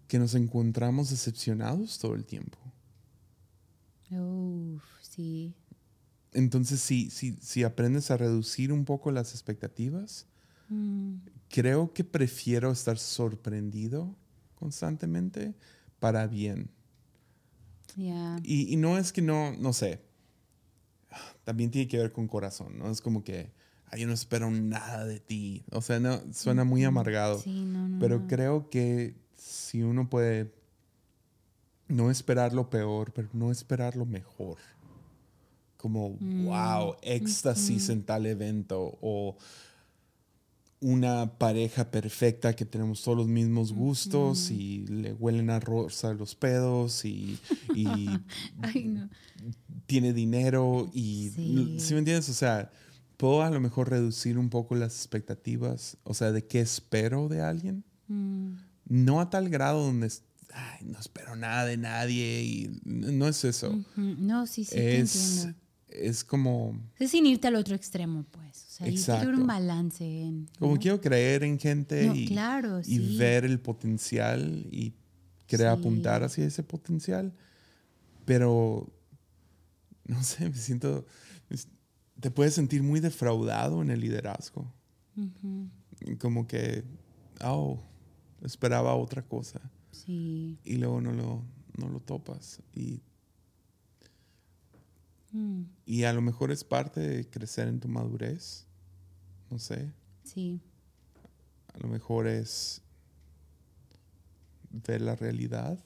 que nos encontramos decepcionados todo el tiempo. Uf, sí. Entonces, si, si, si aprendes a reducir un poco las expectativas, Mm, creo que prefiero estar sorprendido constantemente para bien. ya. Y, y no es que no, no sé, también tiene que ver con corazón, ¿no? Es como que "Ay, yo no espero nada de ti. O sea, no, suena muy amargado. Sí, no, no. Pero no. creo que si uno puede no esperar lo peor, pero no esperar lo mejor. Como, Mm, wow, éxtasis en tal evento o una pareja perfecta que tenemos todos los mismos gustos y le huelen a rosa los pedos y, y (laughs) Ay, no. tiene dinero y Sí. ¿sí me entiendes? O sea, puedo a lo mejor reducir un poco las expectativas, o sea, de qué espero de alguien. Mm, No a tal grado donde ay, no espero nada de nadie y no es eso. No, sí, sí, te es, entiendo. Es como, Es sin irte al otro extremo, pues. O sea, que haber un Exacto. balance. En, como ¿no? quiero creer en gente No, y, claro, y sí. ver el potencial y querer Sí. apuntar hacia ese potencial. Pero, no sé, me siento, te puedes sentir muy defraudado en el liderazgo. Ujú. Como que, oh, esperaba otra cosa. Sí. y luego no lo, no lo topas. Y, Mm, y a lo mejor es parte de crecer en tu madurez. No sé. sí. A lo mejor es ver la realidad.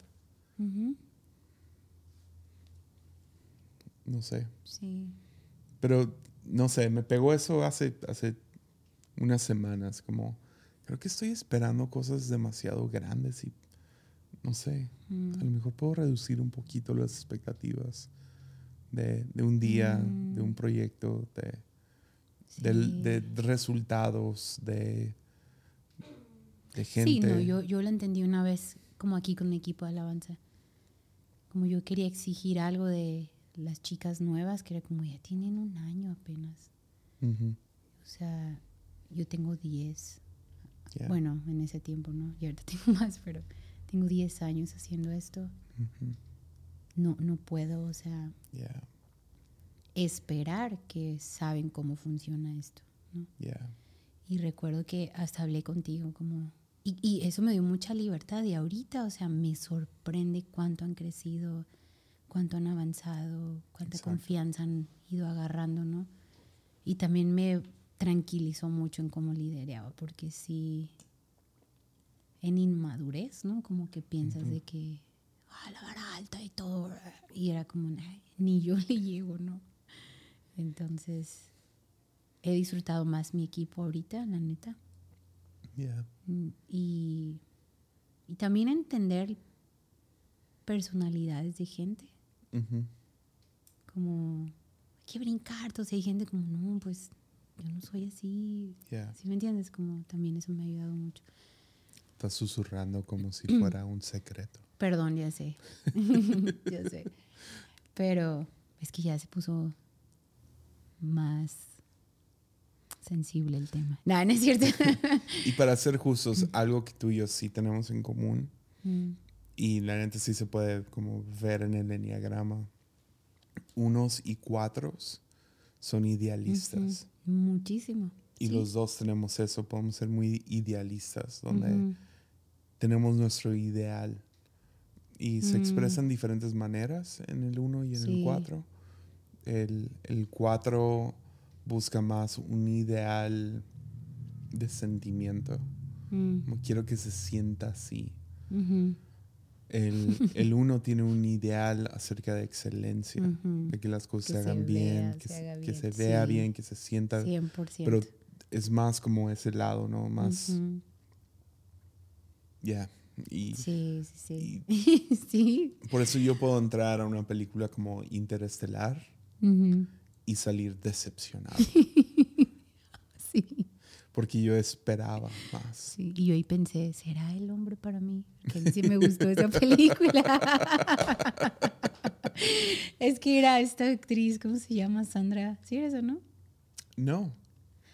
No sé. Sí. Pero no sé, me pegó eso hace, hace unas semanas. Como creo que estoy esperando cosas demasiado grandes y no sé. Mm. A lo mejor puedo reducir un poquito las expectativas de, de un día, de un proyecto, de, Sí. de resultados, de, gente. Sí, no, yo, yo lo entendí una vez como aquí con un equipo de alabanza. Como yo quería exigir algo de las chicas nuevas, que era como ya tienen un año apenas. O sea, yo tengo 10. yeah, Bueno, en ese tiempo, ¿no? Y ahorita (laughs) tengo más, pero tengo 10 años haciendo esto. No, no puedo, o sea, yeah, esperar que saben cómo funciona esto, ¿no? yeah, Y recuerdo que hasta hablé contigo como... Y, y eso me dio mucha libertad y ahorita, o sea, me sorprende cuánto han crecido, cuánto han avanzado, cuánta Exacto. confianza han ido agarrando, ¿no? Y también me tranquilizó mucho en cómo lideraba, porque sí, en inmadurez, ¿no? Como que piensas de que, ah, la vara alta y todo, y era como, "Ay, ni yo le llego, ¿no? Entonces, he disfrutado más mi equipo ahorita, la neta. yeah, Mm, Y, y también entender personalidades de gente. Como, hay que brincar. Entonces hay gente como, no, pues yo no soy así. yeah. ¿Sí me entiendes? Como también eso me ha ayudado mucho. Estás susurrando como si Mm. (clears throat) fuera un secreto. Perdón, ya sé. (laughs) ya sé. Pero es que ya se puso más sensible el tema. No, no es cierto. (laughs) Y para ser justos, algo que tú y yo sí tenemos en común, Mm, y la neta sí se puede como ver en el enneagrama, unos y cuatros son idealistas. Muchísimo. Y Sí. los dos tenemos eso, podemos ser muy idealistas, donde. Tenemos nuestro ideal. Y se Mm. expresa en diferentes maneras en el uno y en el Sí. cuatro. El, el cuatro busca más un ideal de sentimiento. Mm, Como quiero que se sienta así. ujú, El, (laughs) el uno tiene un ideal acerca de excelencia, Ujú. de que las cosas Que se se hagan bien, vea, que, se se, haga que bien, se vea sí. bien, que se sienta. 100%. Pero es más como ese lado, ¿no? Más, Ujú. Ya. Y Sí, sí, sí. (laughs) sí. por eso yo puedo entrar a una película como Interestelar y salir decepcionado, (laughs) Sí. porque yo esperaba más. Sí, y yo ahí pensé, ¿será el hombre para mí? Que sí me gustó esa (laughs) película. es que era esta actriz, ¿cómo se llama? Sandra. ¿Sí eres o no? No,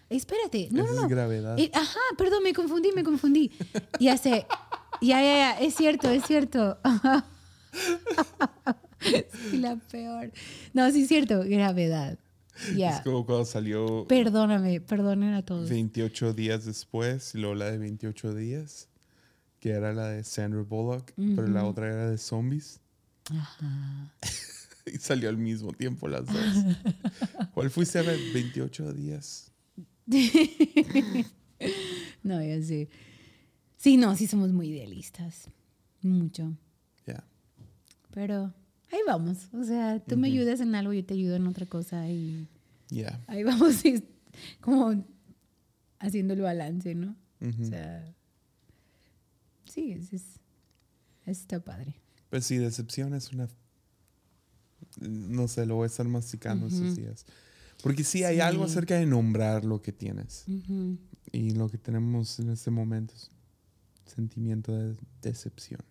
Espérate, no, no, no. es gravedad. Eh, ajá, perdón, me confundí, me confundí. Ya sé. Ya, ya, ya, es cierto, es cierto. (laughs) sí, la peor. No, sí es cierto, gravedad. Ya. Es como cuando salió Perdóname, perdonen a todos. 28 días después, y luego la de 28 días, que era la de Sandra Bullock, pero la otra era de zombies. Ajá. (laughs) Y salió al mismo tiempo las dos. ¿Cuál fuiste a ver? 28 días. (laughs) no, ya sé. Sí, no, sí somos muy idealistas. Mucho. Yeah. Pero ahí vamos. O sea, tú me ayudas en algo, yo te ayudo en otra cosa y Yeah. ahí vamos (laughs) y como haciendo el balance, ¿no? Ujú. O sea, sí, es, es- está padre. Pues sí, decepción es una... No sé, lo voy a estar masticando estos Ujú. días. Porque sí, hay Sí. algo acerca de nombrar lo que tienes. Y lo que tenemos en este momento es sentimiento de decepción.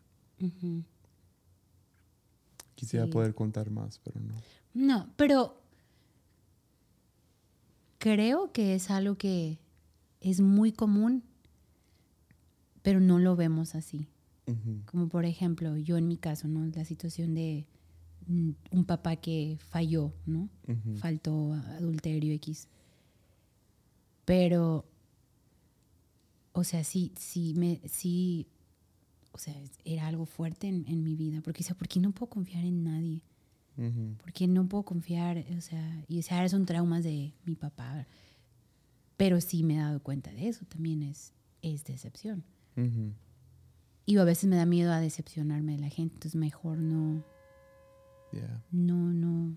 Quisiera Sí. poder contar más, pero no. No, pero creo que es algo que es muy común, pero no lo vemos así. Como por ejemplo, yo en mi caso, ¿no? La situación de un papá que falló, ¿no? Ujú. Faltó a- adulterio X. Pero, o sea, sí, sí, me, sí, o sea, era algo fuerte en, en mi vida, porque, o sea, ¿por qué no puedo confiar en nadie? Ujú. porque no puedo confiar, o sea, y o sea, son traumas de mi papá, pero sí me he dado cuenta de eso, también es, es decepción. Y a veces me da miedo a decepcionarme de la gente, entonces mejor no, Yeah. no, no,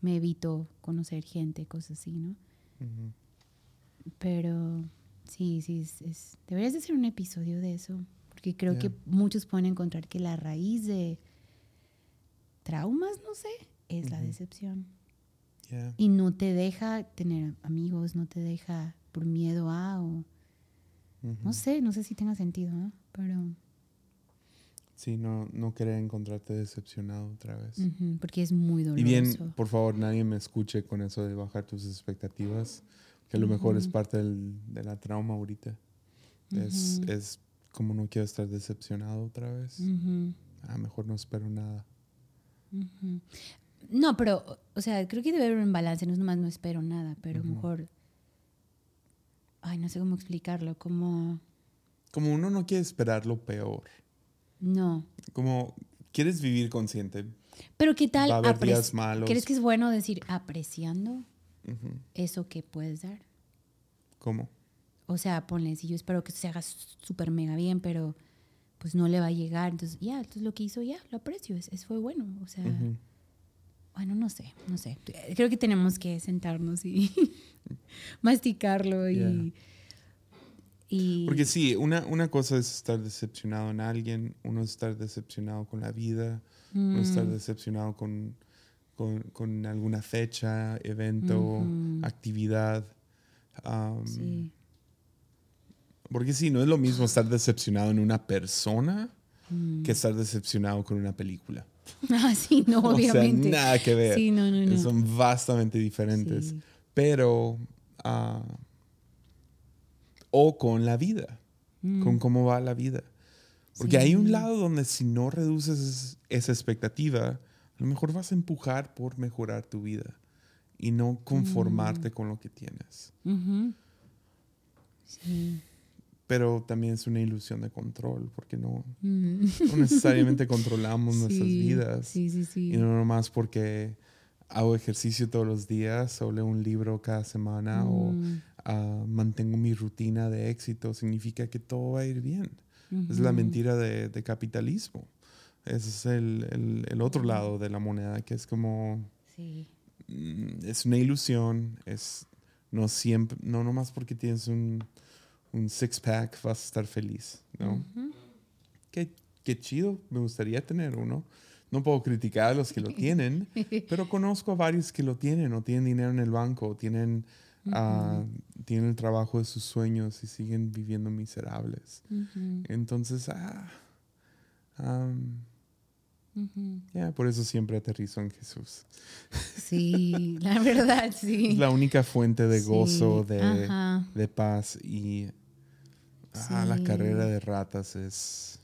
me evito conocer gente, cosas así, ¿no? Pero sí, sí, es, es- deberías de hacer un episodio de eso, porque creo que muchos pueden encontrar que la raíz de traumas, no sé, es la decepción. Yeah. y no te deja tener amigos, no te deja por miedo a o no sé, no sé si tenga sentido, ¿no? Pero Sí, no, no querer encontrarte decepcionado otra vez. ujú, porque es muy Y doloroso. bien, por favor, nadie me escuche con eso de bajar tus expectativas, que a lo mejor es parte del- de la trauma ahorita. es, Ujú. es como no quiero estar decepcionado otra vez. Ujú, Ah, mejor no espero nada. No, pero, o sea, creo que debe haber un balance, no es nomás no espero nada, pero Ujú. mejor, ay, no sé cómo explicarlo, como, Como uno no quiere esperar lo peor. No. Como quieres vivir consciente. Pero ¿qué tal? Va a haber apreci- días malos. ¿Crees que es bueno decir apreciando eso que puedes dar? ¿Cómo? O sea, ponle, si yo espero que se haga súper mega bien, pero pues no le va a llegar. Entonces, ya, entonces lo que hizo, ya, lo aprecio, es, es- fue bueno. O sea, bueno, no sé, no sé. Creo que tenemos que sentarnos y (laughs) masticarlo y... Yeah. Y Porque sí, una, una cosa es estar decepcionado en alguien, uno es estar decepcionado con la vida, uno es estar Mm, decepcionado con, con, con alguna fecha, evento, Ujú. actividad. Am, sí. Porque sí, no es lo mismo estar decepcionado en una persona Mm. que estar decepcionado con una película. (laughs) Ah, sí, no, (laughs) O sea, obviamente. nada que ver. Sí, no, no, no. Son bastante diferentes. Sí. Pero, ah, o con la vida, Mm, con cómo va la vida. Porque sí. hay un lado donde si no reduces esa expectativa, a lo mejor vas a empujar por mejorar tu vida y no conformarte Mm. con lo que tienes. Sí. Pero también es una ilusión de control, porque no, Mm. no necesariamente controlamos (laughs) nuestras vidas. Sí. Y no nomás porque hago ejercicio todos los días o leo un libro cada semana o Ah, mantengo mi rutina de éxito, significa que todo va a ir bien. Es la mentira de, de capitalismo. Ese es el, el- el otro lado de la moneda, que es como, Sí. mm, es una ilusión, es no siempre, no nomás porque tienes un, un six-pack vas a estar feliz, ¿no? Ujú. Qué, qué chido, me gustaría tener uno. No puedo criticar a los que lo (laughs) tienen, pero conozco a varios que lo tienen, o tienen dinero en el banco, o tienen, ah, tienen el trabajo de sus sueños y siguen viviendo miserables. Entonces, ah, ya, por eso siempre aterrizo en Jesús. Sí, (laughs) la verdad, sí. Es la única fuente de Sí, gozo, de, de paz y ah, la carrera de ratas es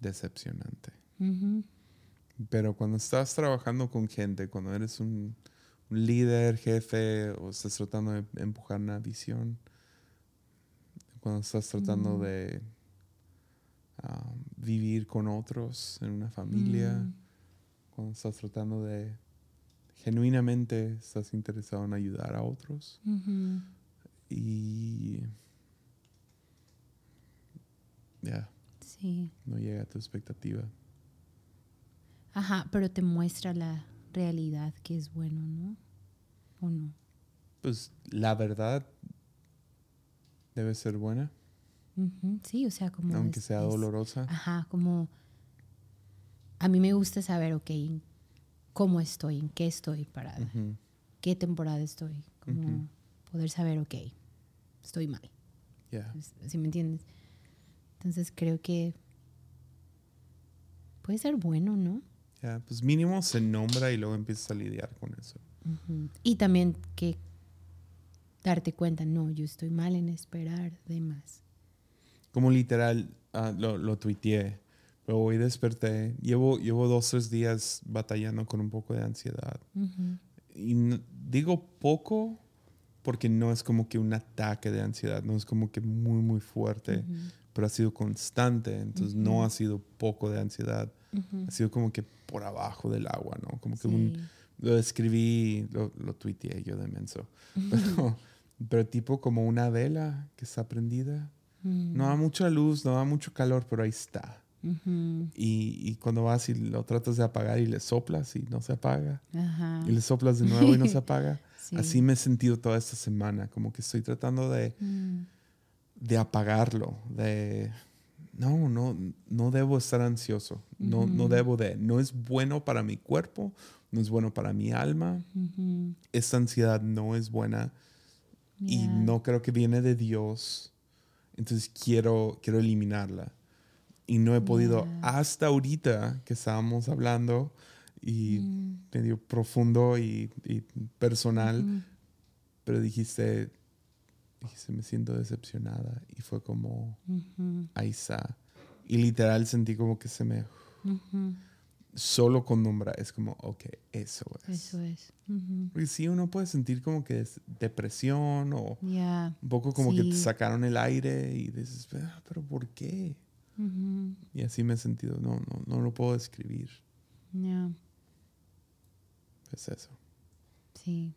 decepcionante. Pero cuando estás trabajando con gente, cuando eres un, un líder, jefe, o estás tratando de empujar una visión, cuando estás tratando Mm. de ah, vivir con otros en una familia, Mm. cuando estás tratando de genuinamente estás interesado en ayudar a otros, y ya, Sí. no llega a tu expectativa. Ajá, pero te muestra la realidad que es bueno, ¿no? ¿O no? Pues la verdad debe ser buena, Sí, o sea, como... aunque es- sea es- dolorosa. Ajá, como... A mí me gusta saber, ok, cómo estoy, en qué estoy parada, qué temporada estoy. Como poder saber, ok, estoy mal. ya. ¿Sí me entiendes? Entonces creo que puede ser bueno, ¿no? Ya, pues mínimo se nombra y luego empiezas a lidiar con eso. Ujú. Y también que darte cuenta, no, yo estoy mal en esperar de más. Como literal, ah, lo, lo tuiteé, pero hoy desperté. Llevo, llevo dos, tres días batallando con un poco de ansiedad. Ujú. Y no- digo poco porque no es como que un ataque de ansiedad, no es como que muy, muy fuerte, Ujú. pero ha sido constante, entonces no ha sido poco de ansiedad, Ha sido como que por abajo del agua, ¿no? Como que un, Sí. lo escribí, lo, lo tuiteé yo de menso, pero, pero tipo como una vela que está prendida. Mm. No da mucha luz, no da mucho calor, pero ahí está. Y, y cuando vas y lo tratas de apagar y le soplas y no se apaga, y le soplas de nuevo y no se (laughs) apaga, Sí. así me he sentido toda esta semana, como que estoy tratando de, Mm. de apagarlo, de... No, no, no debo estar ansioso, no, no Ujú. debo de, no es bueno para mi cuerpo, no es bueno para mi alma, Ujú. esta ansiedad no es buena y Ya. no creo que viene de Dios. Entonces quiero, quiero eliminarla. Y no he podido Ya. hasta ahorita que estábamos hablando y Mm. medio profundo y, y personal, Ujú. pero dijiste, dijiste, me siento decepcionada y fue como, Ujú. ahí está. Y literal sentí como que se me, solo con nombrar, es como, ok, eso es. Eso es. Porque sí, uno puede sentir como que es depresión o un poco como que te sacaron el aire y dices, "Ah, pero ¿por qué? Y así me he sentido, no, no, no lo puedo describir. Ya. Es eso. Sí.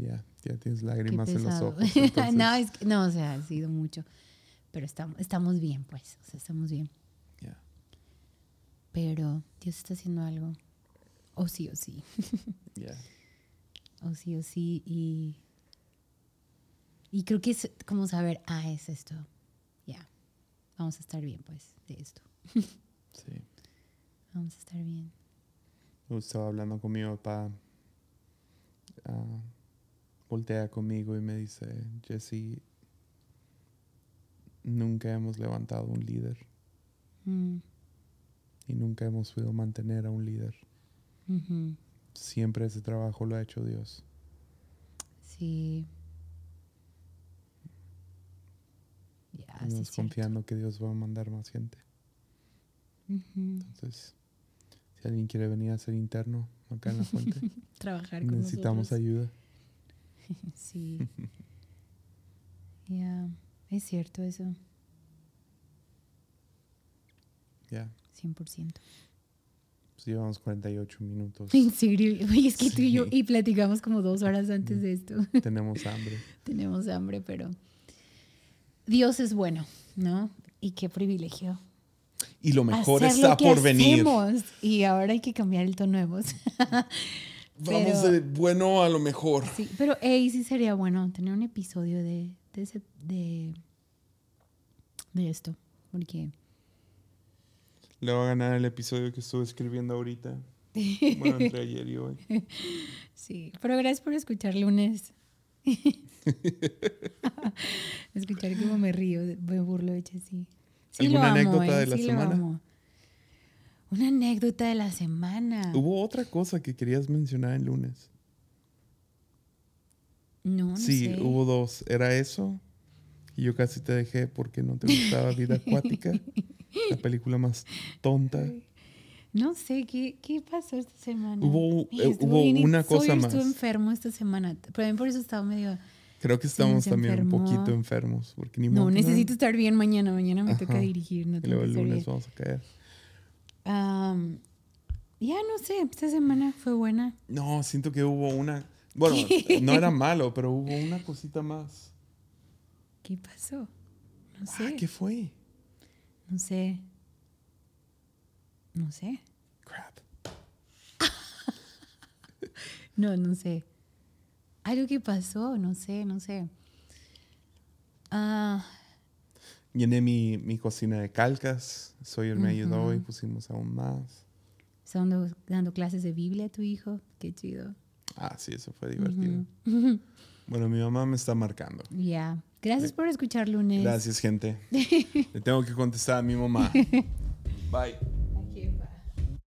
Ya, ya tienes lágrimas en los ojos. (laughs) entonces- no, es que- no, o sea, ha sido mucho. Pero estamos, estamos bien, pues. O sea, estamos bien. ya. Pero Dios está haciendo algo. O sí, o sí. (laughs) ya. O sí, o sí. Y, y creo que es como saber, ah, es esto. Ya. Vamos a estar bien, pues, de esto. (laughs) Sí. Vamos a estar bien. Estaba hablando con mi papá. ah, voltea conmigo y me dice, Jesse, nunca hemos levantado un líder Mm, y nunca hemos podido mantener a un líder. Siempre ese trabajo lo ha hecho Dios. Sí. Cierto. confiando que Dios va a mandar más gente. Entonces, si alguien quiere venir a ser interno acá en la fuente, (laughs) Trabajar con necesitamos nosotros. ayuda. (laughs) Sí. (laughs) Ya, es cierto eso, Ya, 100%. pues llevamos 48 minutos. (laughs) En serio, Oye, es que tú y yo y platicamos como dos horas antes de esto. Tenemos hambre. Tenemos hambre, pero Dios es bueno, ¿no? Y qué privilegio. Y lo mejor Hacer está lo que por venir. Y ahora hay que cambiar el tono de voz. Vamos Pero- de bueno a lo mejor. Sí, pero hey, sí sería bueno tener un episodio de, de, ese- de, de esto, porque Le va a ganar el episodio que estuve escribiendo ahorita. Bueno, (laughs) entre ayer y hoy. sí, pero gracias por escuchar lunes. (laughs) escuchar cómo me río, me burlo de Chessy. Sí lo ¿Alguna amo, anécdota eh, de la sí lo semana? amo. Una anécdota de la semana. Hubo otra cosa que querías mencionar el lunes. no, no sí, sé. hubo dos. Era eso. Y yo casi te dejé porque no te gustaba Vida (laughs) Acuática. la película más tonta. No sé, ¿qué, qué pasó esta semana? Hubo- eh, hubo una cosa más. estuvo enfermo esta semana. Pero por eso estaba medio... Creo que estamos también un poquito enfermos. Porque ni No, necesito estar bien mañana. Mañana me toca dirigir. No Y tengo luego el lunes bien. vamos a caer. Am, ya no sé, esta semana fue buena. No, siento que hubo una. Bueno, (laughs) no era malo, pero hubo una cosita más. ¿Qué pasó? No Ah, sé. ¿Qué fue? No sé. No sé. Crap. (laughs) No, no sé. Algo que pasó, no sé, no sé. Ah, Llené mi, mi cocina de calcas. Sawyer me ayudó y pusimos aún más. ¿Están dando, dando clases de Biblia a tu hijo? Qué chido. Ah, sí, eso fue divertido. (laughs) Bueno, mi mamá me está marcando. Ya. Gracias por escuchar lunes. Gracias, gente. (laughs) Le tengo que contestar a mi mamá. (laughs) Bye.